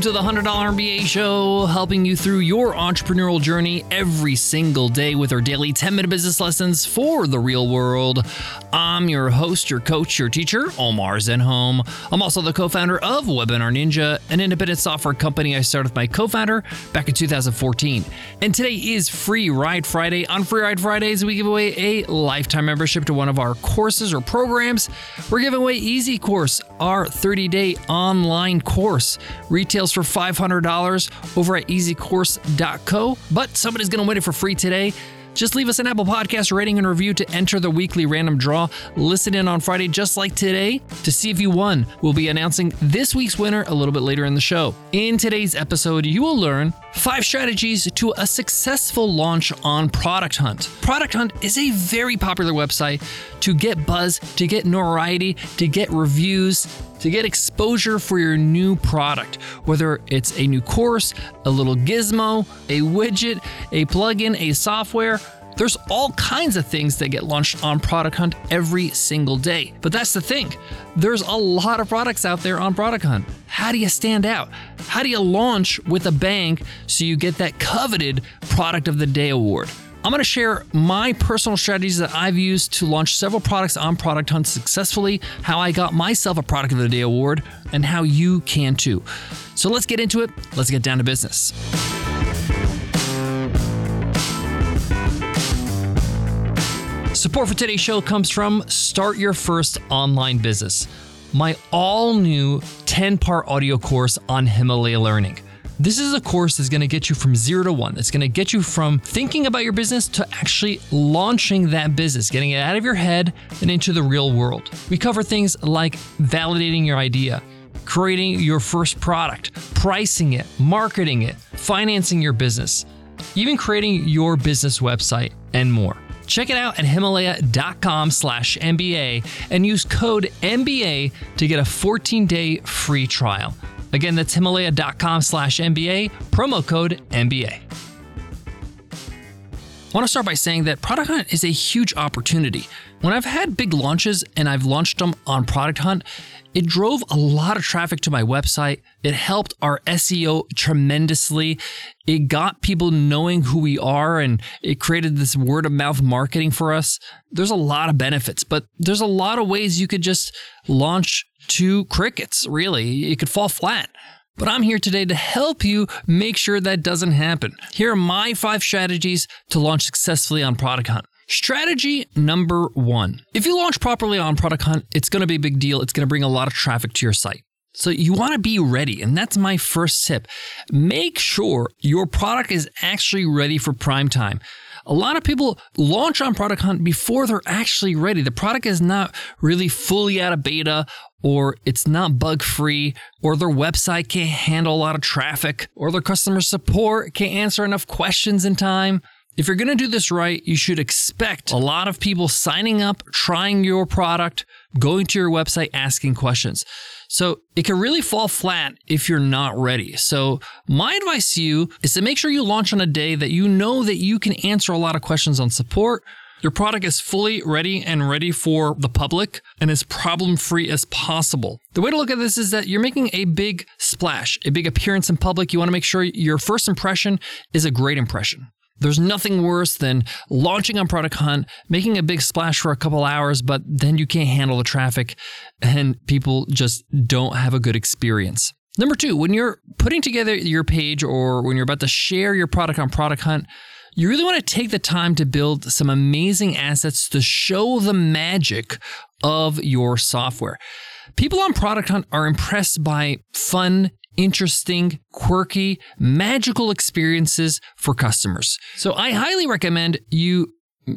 Welcome to the $100 MBA show, helping you through your entrepreneurial journey every single day with our daily 10 minute business lessons for the real world. I'm your host, your coach, your teacher, Omar Zenhom. I'm also the co founder of Webinar Ninja, an independent software company I started with my co founder back in 2014. And today is Free Ride Friday. On Free Ride Fridays, we give away a lifetime membership to one of our courses or programs. We're giving away Easy Course, our 30 day online course retails for $500 over at easycourse.co, but somebody's going to win it for free today. Just leave us an Apple Podcast rating and review to enter the weekly random draw. Listen in on Friday, just like today, to see if you won. We'll be announcing this week's winner a little bit later in the show. In today's episode, you will learn five strategies to a successful launch on Product Hunt. Product Hunt is a very popular website to get buzz, to get notoriety, to get reviews, to get exposure for your new product, whether it's a new course, a little gizmo, a widget, a plugin, a software. There's all kinds of things that get launched on Product Hunt every single day. But that's the thing. There's a lot of products out there on Product Hunt. How do you stand out? How do you launch with a bang so you get that coveted Product of the Day award? I'm going to share my personal strategies that I've used to launch several products on Product Hunt successfully, how I got myself a Product of the Day award, and how you can too. So let's get into it. Let's get down to business. Support for today's show comes from Start Your First Online Business, my all new 10 part audio course on Himalaya Learning. This is a course that's going to get you from zero to one. It's going to get you from thinking about your business to actually launching that business, getting it out of your head and into the real world. We cover things like validating your idea, creating your first product, pricing it, marketing it, financing your business, even creating your business website, and more. Check it out at himalaya.com slash MBA and use code MBA to get a 14 day free trial. Again, that's himalaya.com slash MBA, promo code MBA. I want to start by saying that Product Hunt is a huge opportunity. When I've had big launches and I've launched them on Product Hunt, it drove a lot of traffic to my website. It helped our SEO tremendously. It got people knowing who we are and it created this word of mouth marketing for us. There's a lot of benefits, but there's a lot of ways you could just launch to crickets, really. It could fall flat. But I'm here today to help you make sure that doesn't happen. Here are my five strategies to launch successfully on Product Hunt. Strategy number one. If you launch properly on Product Hunt, it's going to be a big deal. It's going to bring a lot of traffic to your site. So you want to be ready. And that's my first tip. Make sure your product is actually ready for prime time. A lot of people launch on Product Hunt before they're actually ready. The product is not really fully out of beta or it's not bug free, or their website can't handle a lot of traffic, or their customer support can't answer enough questions in time. If you're going to do this right, you should expect a lot of people signing up, trying your product, going to your website, asking questions. So it can really fall flat if you're not ready. So my advice to you is to make sure you launch on a day that you know that you can answer a lot of questions on support, your product is fully ready and ready for the public and as problem free as possible. The way to look at this is that you're making a big splash, a big appearance in public. You want to make sure your first impression is a great impression. There's nothing worse than launching on Product Hunt, making a big splash for a couple hours, but then you can't handle the traffic and people just don't have a good experience. Number two, when you're putting together your page or when you're about to share your product on Product Hunt, you really want to take the time to build some amazing assets to show the magic of your software. People on Product Hunt are impressed by fun, interesting, quirky, magical experiences for customers. So I highly recommend you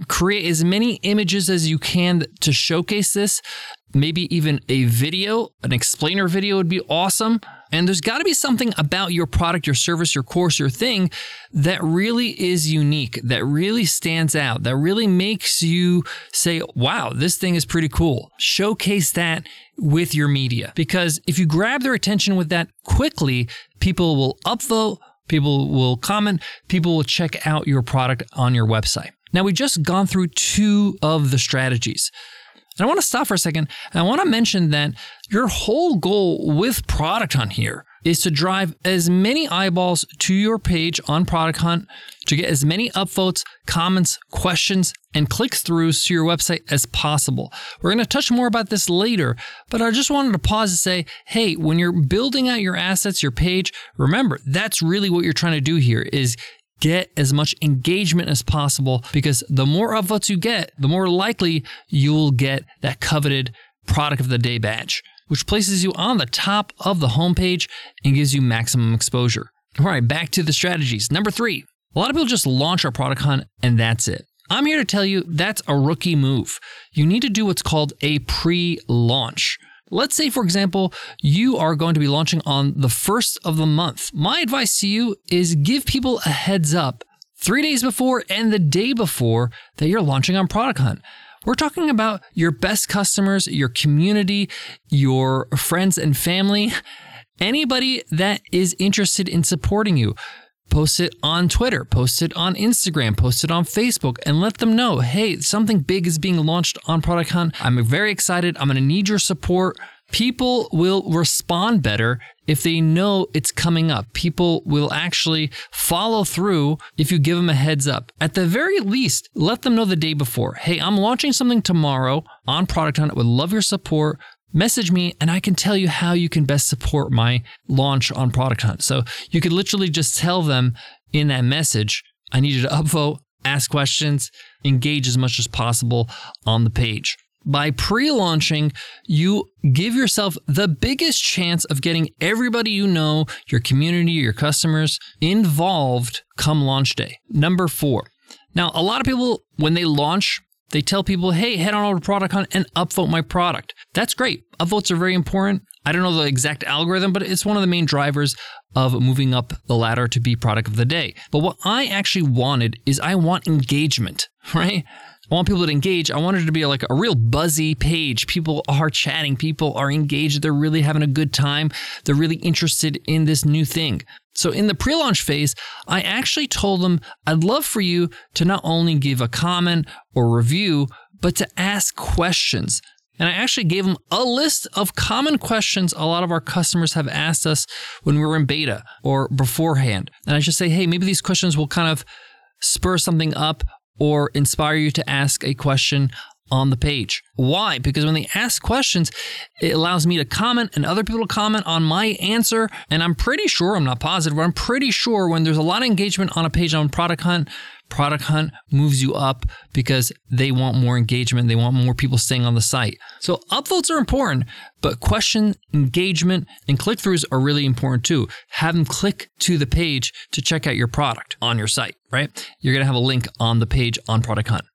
create as many images as you can to showcase this. Maybe even a video, an explainer video would be awesome. And there's got to be something about your product, your service, your course, your thing that really is unique, that really stands out, that really makes you say, wow, this thing is pretty cool. Showcase that with your media. Because if you grab their attention with that quickly, people will upvote, people will comment, people will check out your product on your website. Now, we've just gone through two of the strategies. And I want to stop for a second. I want to mention that your whole goal with Product Hunt here is to drive as many eyeballs to your page on Product Hunt to get as many upvotes, comments, questions, and click throughs to your website as possible. We're going to touch more about this later, but I just wanted to pause to say hey, when you're building out your assets, your page, remember that's really what you're trying to do here is get as much engagement as possible because the more upvotes you get, the more likely you'll get that coveted product of the day badge, which places you on the top of the homepage and gives you maximum exposure. All right, back to the strategies. Number three, a lot of people just launch our product hunt and that's it. I'm here to tell you that's a rookie move. You need to do what's called a pre launch. Let's say, for example, you are going to be launching on the first of the month. My advice to you is give people a heads up three days before and the day before that you're launching on Product Hunt. We're talking about your best customers, your community, your friends and family, anybody that is interested in supporting you. Post it on Twitter, post it on Instagram, post it on Facebook, and let them know hey, something big is being launched on Product Hunt. I'm very excited. I'm going to need your support. People will respond better if they know it's coming up. People will actually follow through if you give them a heads up. At the very least, let them know the day before. Hey, I'm launching something tomorrow on Product Hunt. I would love your support. Message me and I can tell you how you can best support my launch on Product Hunt. So you could literally just tell them in that message, I need you to upvote, ask questions, engage as much as possible on the page. By pre launching, you give yourself the biggest chance of getting everybody you know, your community, your customers involved come launch day. Number four. Now, a lot of people, when they launch, they tell people, hey, head on over to Product Hunt and upvote my product. That's great. Upvotes are very important. I don't know the exact algorithm, but it's one of the main drivers of moving up the ladder to be product of the day. But what I actually wanted is I want engagement, right? I want people to engage. I want it to be like a real buzzy page. People are chatting, people are engaged, they're really having a good time, they're really interested in this new thing. So, in the pre launch phase, I actually told them I'd love for you to not only give a comment or review, but to ask questions. And I actually gave them a list of common questions a lot of our customers have asked us when we were in beta or beforehand. And I just say, hey, maybe these questions will kind of spur something up or inspire you to ask a question on the page. Why? Because when they ask questions, it allows me to comment and other people to comment on my answer. And I'm pretty sure, I'm not positive, but I'm pretty sure when there's a lot of engagement on a page on Product Hunt, Product Hunt moves you up because they want more engagement. They want more people staying on the site. So upvotes are important, but question, engagement, and click throughs are really important too. Have them click to the page to check out your product on your site, right? You're going to have a link on the page on Product Hunt.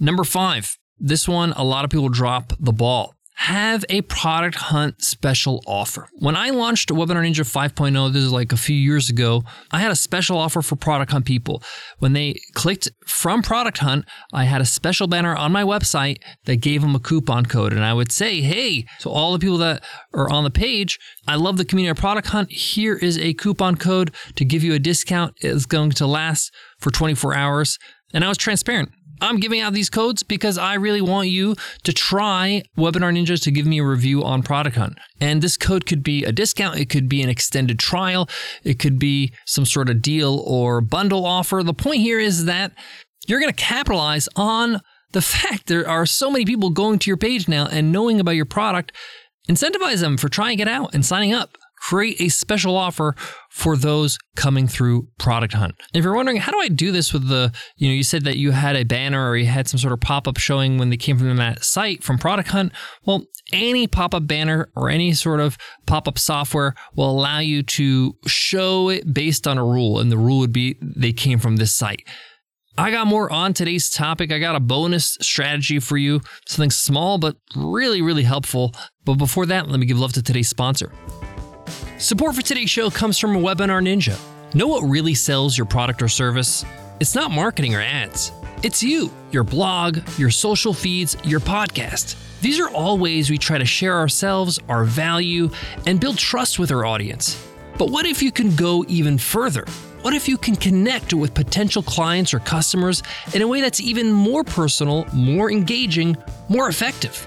Number five, this one, a lot of people drop the ball have a product hunt special offer. When I launched Webinar Ninja 5.0, this is like a few years ago, I had a special offer for product hunt people. When they clicked from product hunt, I had a special banner on my website that gave them a coupon code. And I would say, hey, so all the people that are on the page, I love the community of product hunt. Here is a coupon code to give you a discount. It's going to last for 24 hours. And I was transparent. I'm giving out these codes because I really want you to try Webinar Ninjas to give me a review on Product Hunt. And this code could be a discount, it could be an extended trial, it could be some sort of deal or bundle offer. The point here is that you're going to capitalize on the fact there are so many people going to your page now and knowing about your product. Incentivize them for trying it out and signing up create a special offer for those coming through Product Hunt. If you're wondering, how do I do this with the, you know, you said that you had a banner or you had some sort of pop up showing when they came from that site from Product Hunt. Well, any pop up banner or any sort of pop up software will allow you to show it based on a rule. And the rule would be they came from this site. I got more on today's topic. I got a bonus strategy for you, something small but really, really helpful. But before that, let me give love to today's sponsor. Support for today's show comes from a Webinar Ninja. Know what really sells your product or service? It's not marketing or ads. It's you, your blog, your social feeds, your podcast. These are all ways we try to share ourselves, our value, and build trust with our audience. But what if you can go even further? What if you can connect with potential clients or customers in a way that's even more personal, more engaging, more effective?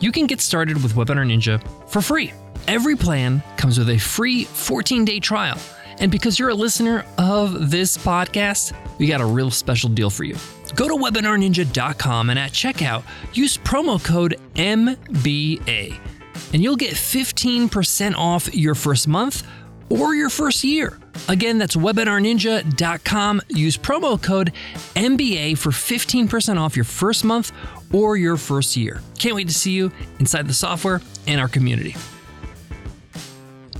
you can get started with Webinar Ninja for free. Every plan comes with a free 14 day trial. And because you're a listener of this podcast, we got a real special deal for you. Go to webinarninja.com and at checkout, use promo code MBA, and you'll get 15% off your first month or your first year. Again, that's webinarninja.com. Use promo code MBA for 15% off your first month or your first year. Can't wait to see you inside the software and our community.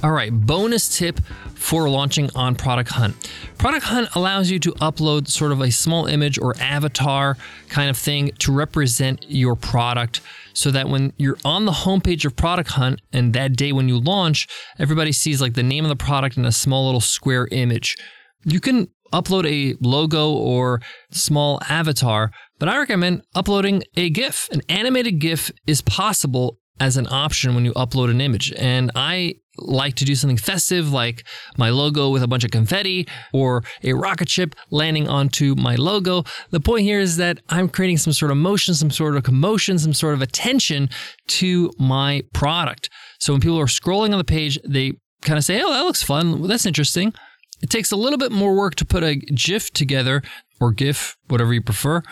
All right, bonus tip for launching on Product Hunt. Product Hunt allows you to upload sort of a small image or avatar kind of thing to represent your product so that when you're on the homepage of Product Hunt and that day when you launch, everybody sees like the name of the product and a small little square image. You can upload a logo or small avatar, but I recommend uploading a GIF. An animated GIF is possible as an option when you upload an image. And I like to do something festive like my logo with a bunch of confetti or a rocket ship landing onto my logo. The point here is that I'm creating some sort of motion, some sort of commotion, some sort of attention to my product. So when people are scrolling on the page, they kind of say, Oh, that looks fun. Well, that's interesting. It takes a little bit more work to put a GIF together or GIF, whatever you prefer,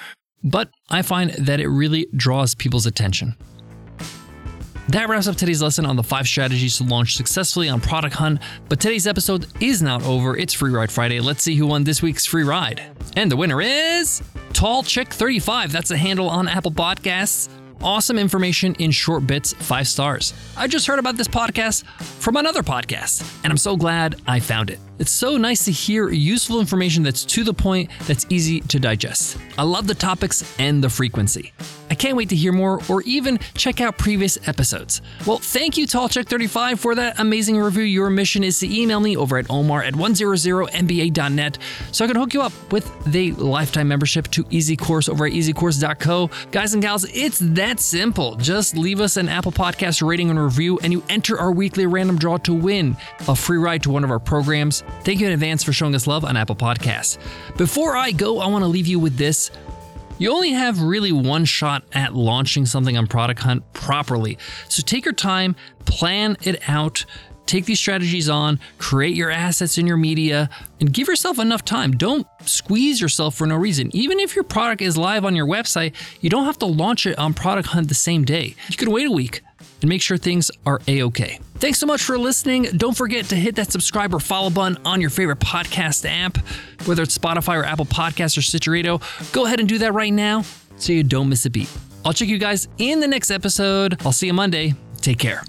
but I find that it really draws people's attention. That wraps up today's lesson on the five strategies to launch successfully on Product Hunt. But today's episode is not over. It's Free Ride Friday. Let's see who won this week's free ride. And the winner is Tall Chick 35. That's a handle on Apple Podcasts. Awesome information in short bits, five stars. I just heard about this podcast from another podcast, and I'm so glad I found it. It's so nice to hear useful information that's to the point, that's easy to digest. I love the topics and the frequency. I can't wait to hear more or even check out previous episodes. Well, thank you, TallCheck35, for that amazing review. Your mission is to email me over at omar at 100mba.net so I can hook you up with the lifetime membership to Easy Course over at easycourse.co. Guys and gals, it's that simple. Just leave us an Apple Podcast rating and review, and you enter our weekly random draw to win a free ride to one of our programs. Thank you in advance for showing us love on Apple Podcasts. Before I go, I want to leave you with this. You only have really one shot at launching something on Product Hunt properly. So take your time, plan it out, take these strategies on, create your assets in your media, and give yourself enough time. Don't squeeze yourself for no reason. Even if your product is live on your website, you don't have to launch it on Product Hunt the same day. You could wait a week and make sure things are a okay. Thanks so much for listening. Don't forget to hit that subscribe or follow button on your favorite podcast app, whether it's Spotify or Apple Podcasts or Stitcher Go ahead and do that right now so you don't miss a beat. I'll check you guys in the next episode. I'll see you Monday. Take care.